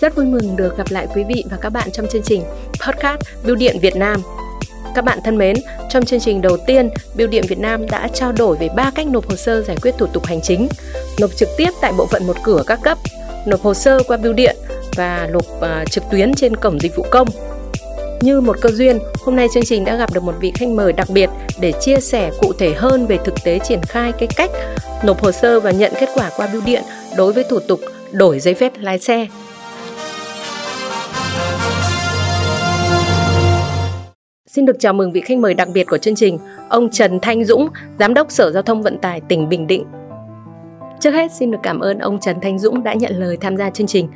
Rất vui mừng được gặp lại quý vị và các bạn trong chương trình Podcast Bưu điện Việt Nam. Các bạn thân mến, trong chương trình đầu tiên, Bưu điện Việt Nam đã trao đổi về 3 cách nộp hồ sơ giải quyết thủ tục hành chính. Nộp trực tiếp tại bộ phận một cửa các cấp, nộp hồ sơ qua bưu điện và nộp uh, trực tuyến trên cổng dịch vụ công. Như một cơ duyên, hôm nay chương trình đã gặp được một vị khách mời đặc biệt để chia sẻ cụ thể hơn về thực tế triển khai cái cách nộp hồ sơ và nhận kết quả qua bưu điện đối với thủ tục đổi giấy phép lái xe. Xin được chào mừng vị khách mời đặc biệt của chương trình, ông Trần Thanh Dũng, Giám đốc Sở Giao thông Vận tải tỉnh Bình Định. Trước hết xin được cảm ơn ông Trần Thanh Dũng đã nhận lời tham gia chương trình.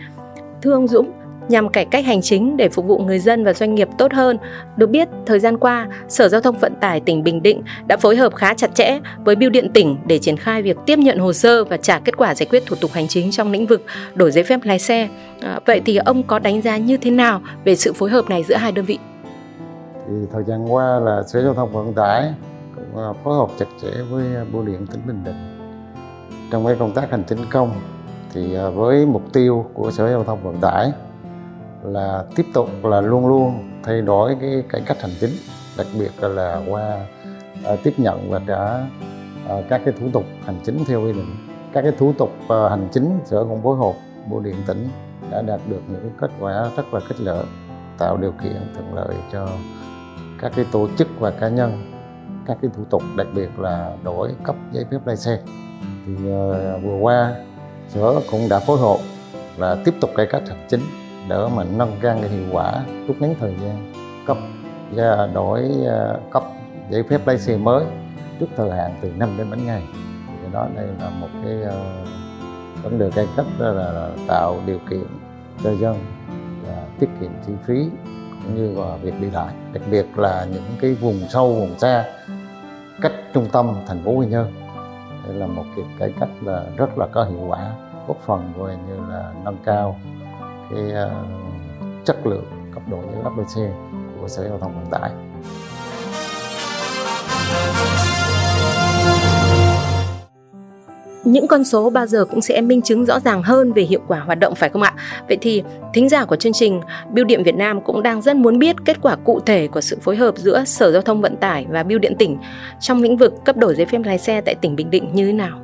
Thưa ông Dũng, nhằm cải cách hành chính để phục vụ người dân và doanh nghiệp tốt hơn. Được biết, thời gian qua, Sở Giao thông Vận tải tỉnh Bình Định đã phối hợp khá chặt chẽ với Bưu điện tỉnh để triển khai việc tiếp nhận hồ sơ và trả kết quả giải quyết thủ tục hành chính trong lĩnh vực đổi giấy phép lái xe. À, vậy thì ông có đánh giá như thế nào về sự phối hợp này giữa hai đơn vị? Thì thời gian qua là Sở Giao thông Vận tải cũng à, phối hợp chặt chẽ với à, Bưu điện tỉnh Bình Định. Trong cái công tác hành chính công thì à, với mục tiêu của Sở Giao thông Vận tải là tiếp tục là luôn luôn thay đổi cái cải cách hành chính đặc biệt là, qua tiếp nhận và trả các cái thủ tục hành chính theo quy định. Các cái thủ tục hành chính sở cũng phối hợp bộ điện tỉnh đã đạt được những kết quả rất là khích lệ tạo điều kiện thuận lợi cho các cái tổ chức và cá nhân các cái thủ tục đặc biệt là đổi cấp giấy phép lái xe. Thì uh, vừa qua sở cũng đã phối hợp là tiếp tục cải cách hành chính để mà nâng cao cái hiệu quả rút ngắn thời gian cấp và đổi uh, cấp giấy phép lái xe mới trước thời hạn từ 5 đến 7 ngày. Thì đó đây là một cái uh, vấn đề cải cách là, là tạo điều kiện cho dân và tiết kiệm chi phí cũng như vào việc đi lại đặc biệt là những cái vùng sâu vùng xa cách trung tâm thành phố Quy Nhơn. Đây là một cái cải cách là rất là có hiệu quả góp phần coi như là nâng cao cái uh, chất lượng cấp độ giấy phép lái xe của sở giao thông vận tải. Những con số bao giờ cũng sẽ minh chứng rõ ràng hơn về hiệu quả hoạt động phải không ạ? Vậy thì thính giả của chương trình Biêu điện Việt Nam cũng đang rất muốn biết kết quả cụ thể của sự phối hợp giữa Sở Giao thông Vận tải và Biêu điện tỉnh trong lĩnh vực cấp đổi giấy phép lái xe tại tỉnh Bình Định như thế nào?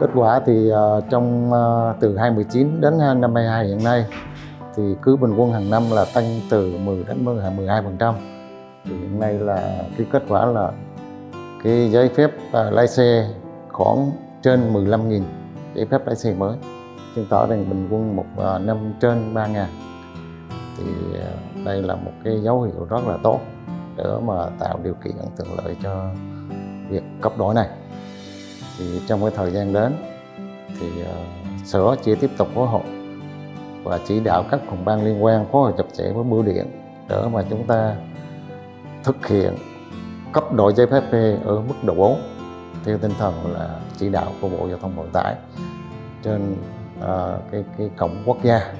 Kết quả thì uh, trong uh, từ 2019 đến năm 22 hiện nay thì cứ bình quân hàng năm là tăng từ 10 đến 12%. Thì hiện nay là cái kết quả là cái giấy phép uh, lái xe khoảng trên 15.000 giấy phép lái xe mới. Chứng tỏ rằng bình quân một à, năm trên 3.000 thì à, đây là một cái dấu hiệu rất là tốt để mà tạo điều kiện thuận lợi cho việc cấp đổi này. Thì trong cái thời gian đến thì uh, sở chỉ tiếp tục phối hợp và chỉ đạo các phòng ban liên quan phối hợp chặt chẽ với bưu điện để mà chúng ta thực hiện cấp đổi giấy phép xe ở mức độ 4 theo tinh thần là chỉ đạo của Bộ Giao thông Vận tải trên uh, cái cái cổng quốc gia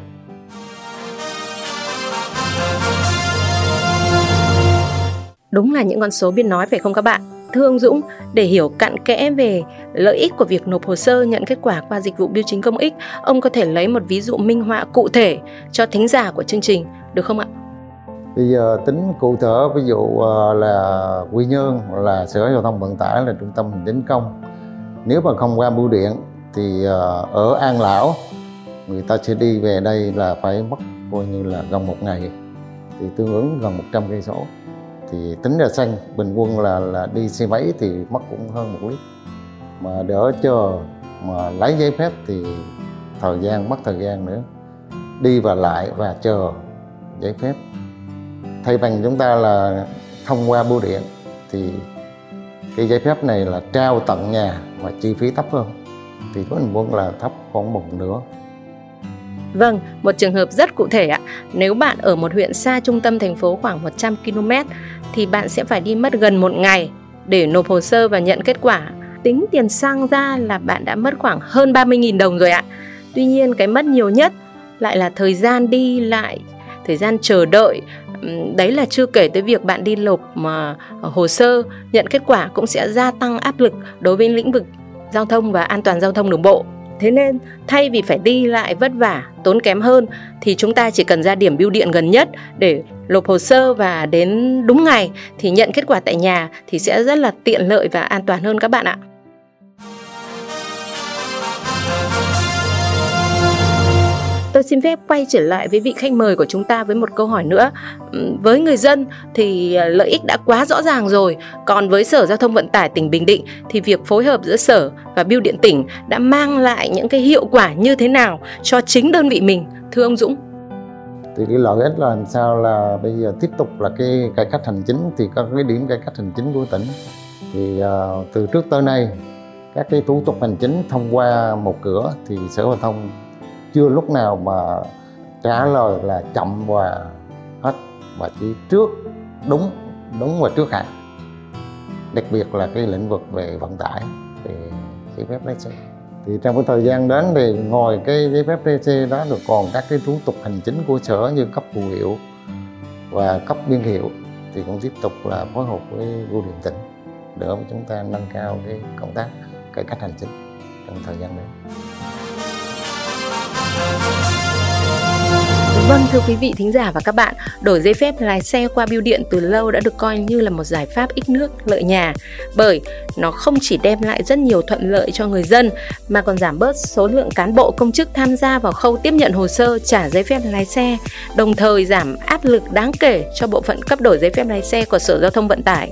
Đúng là những con số biết nói phải không các bạn? Thưa ông Dũng, để hiểu cặn kẽ về lợi ích của việc nộp hồ sơ nhận kết quả qua dịch vụ bưu chính công ích, ông có thể lấy một ví dụ minh họa cụ thể cho thính giả của chương trình được không ạ? Bây giờ tính cụ thể ví dụ ờ, là Quy Nhơn là Sở Giao thông Vận tải là trung tâm hành chính công. Nếu mà không qua bưu điện thì ờ, ở An Lão, người ta sẽ đi về đây là phải mất coi như là gần một ngày. Thì tương ứng gần 100 cây số. Thì tính ra xanh bình quân là là đi xe máy thì mất cũng hơn một lít. Mà đỡ chờ mà lấy giấy phép thì thời gian, mất thời gian nữa. Đi và lại và chờ giấy phép. Thay bằng chúng ta là thông qua bưu điện thì cái giấy phép này là trao tận nhà và chi phí thấp hơn thì có bình quân là thấp khoảng một nửa Vâng, một trường hợp rất cụ thể ạ. Nếu bạn ở một huyện xa trung tâm thành phố khoảng 100 km thì bạn sẽ phải đi mất gần một ngày để nộp hồ sơ và nhận kết quả. Tính tiền xăng ra là bạn đã mất khoảng hơn 30.000 đồng rồi ạ. Tuy nhiên cái mất nhiều nhất lại là thời gian đi lại, thời gian chờ đợi. Đấy là chưa kể tới việc bạn đi nộp mà hồ sơ nhận kết quả cũng sẽ gia tăng áp lực đối với lĩnh vực giao thông và an toàn giao thông đường bộ. Thế nên thay vì phải đi lại vất vả, tốn kém hơn thì chúng ta chỉ cần ra điểm bưu điện gần nhất để nộp hồ sơ và đến đúng ngày thì nhận kết quả tại nhà thì sẽ rất là tiện lợi và an toàn hơn các bạn ạ. Tôi xin phép quay trở lại với vị khách mời của chúng ta với một câu hỏi nữa. Với người dân thì à, lợi ích đã quá rõ ràng rồi, còn với Sở Giao thông Vận tải tỉnh Bình Định thì việc phối hợp giữa Sở và biêu điện tỉnh đã mang lại những cái hiệu quả như thế nào cho chính đơn vị mình? Thưa ông Dũng. Thì cái lợi ích là làm sao là bây giờ tiếp tục là cái cải cách hành chính thì có cái điểm cải cách hành chính của tỉnh thì uh, từ trước tới nay các cái thủ tục hành chính thông qua một cửa thì sở giao thông chưa lúc nào mà trả lời là chậm và hết mà chỉ trước, đúng đúng và trước hạn đặc biệt là cái lĩnh vực về vận tải, thì giấy phép lái xe thì trong cái thời gian đến thì ngồi cái giấy phép lái xe đó được còn các cái thủ tục hành chính của sở như cấp phù hiệu và cấp biên hiệu thì cũng tiếp tục là phối hợp với bưu điện tỉnh để chúng ta nâng cao cái công tác cải cách hành chính trong thời gian đến. Vâng thưa quý vị thính giả và các bạn, đổi giấy phép lái xe qua bưu điện từ lâu đã được coi như là một giải pháp ít nước lợi nhà bởi nó không chỉ đem lại rất nhiều thuận lợi cho người dân mà còn giảm bớt số lượng cán bộ công chức tham gia vào khâu tiếp nhận hồ sơ trả giấy phép lái xe, đồng thời giảm áp lực đáng kể cho bộ phận cấp đổi giấy phép lái xe của Sở Giao thông Vận tải.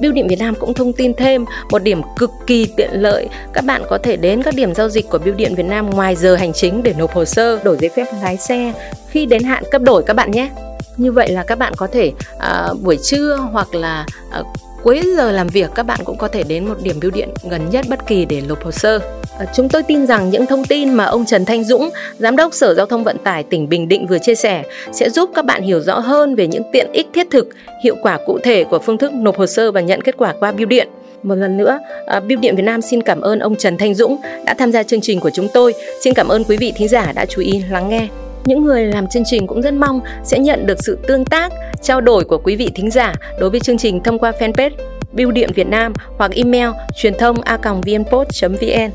Bưu điện Việt Nam cũng thông tin thêm một điểm cực kỳ tiện lợi. Các bạn có thể đến các điểm giao dịch của Bưu điện Việt Nam ngoài giờ hành chính để nộp hồ sơ đổi giấy phép lái xe khi đến hạn cấp đổi các bạn nhé. Như vậy là các bạn có thể uh, buổi trưa hoặc là uh, cuối giờ làm việc các bạn cũng có thể đến một điểm bưu điện gần nhất bất kỳ để nộp hồ sơ. À, chúng tôi tin rằng những thông tin mà ông Trần Thanh Dũng, Giám đốc Sở Giao thông Vận tải tỉnh Bình Định vừa chia sẻ sẽ giúp các bạn hiểu rõ hơn về những tiện ích thiết thực, hiệu quả cụ thể của phương thức nộp hồ sơ và nhận kết quả qua bưu điện. Một lần nữa, à, Bưu điện Việt Nam xin cảm ơn ông Trần Thanh Dũng đã tham gia chương trình của chúng tôi. Xin cảm ơn quý vị thính giả đã chú ý lắng nghe. Những người làm chương trình cũng rất mong sẽ nhận được sự tương tác, trao đổi của quý vị thính giả đối với chương trình thông qua fanpage Bưu điện Việt Nam hoặc email truyền thông a vnpost vn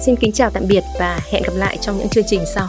Xin kính chào tạm biệt và hẹn gặp lại trong những chương trình sau.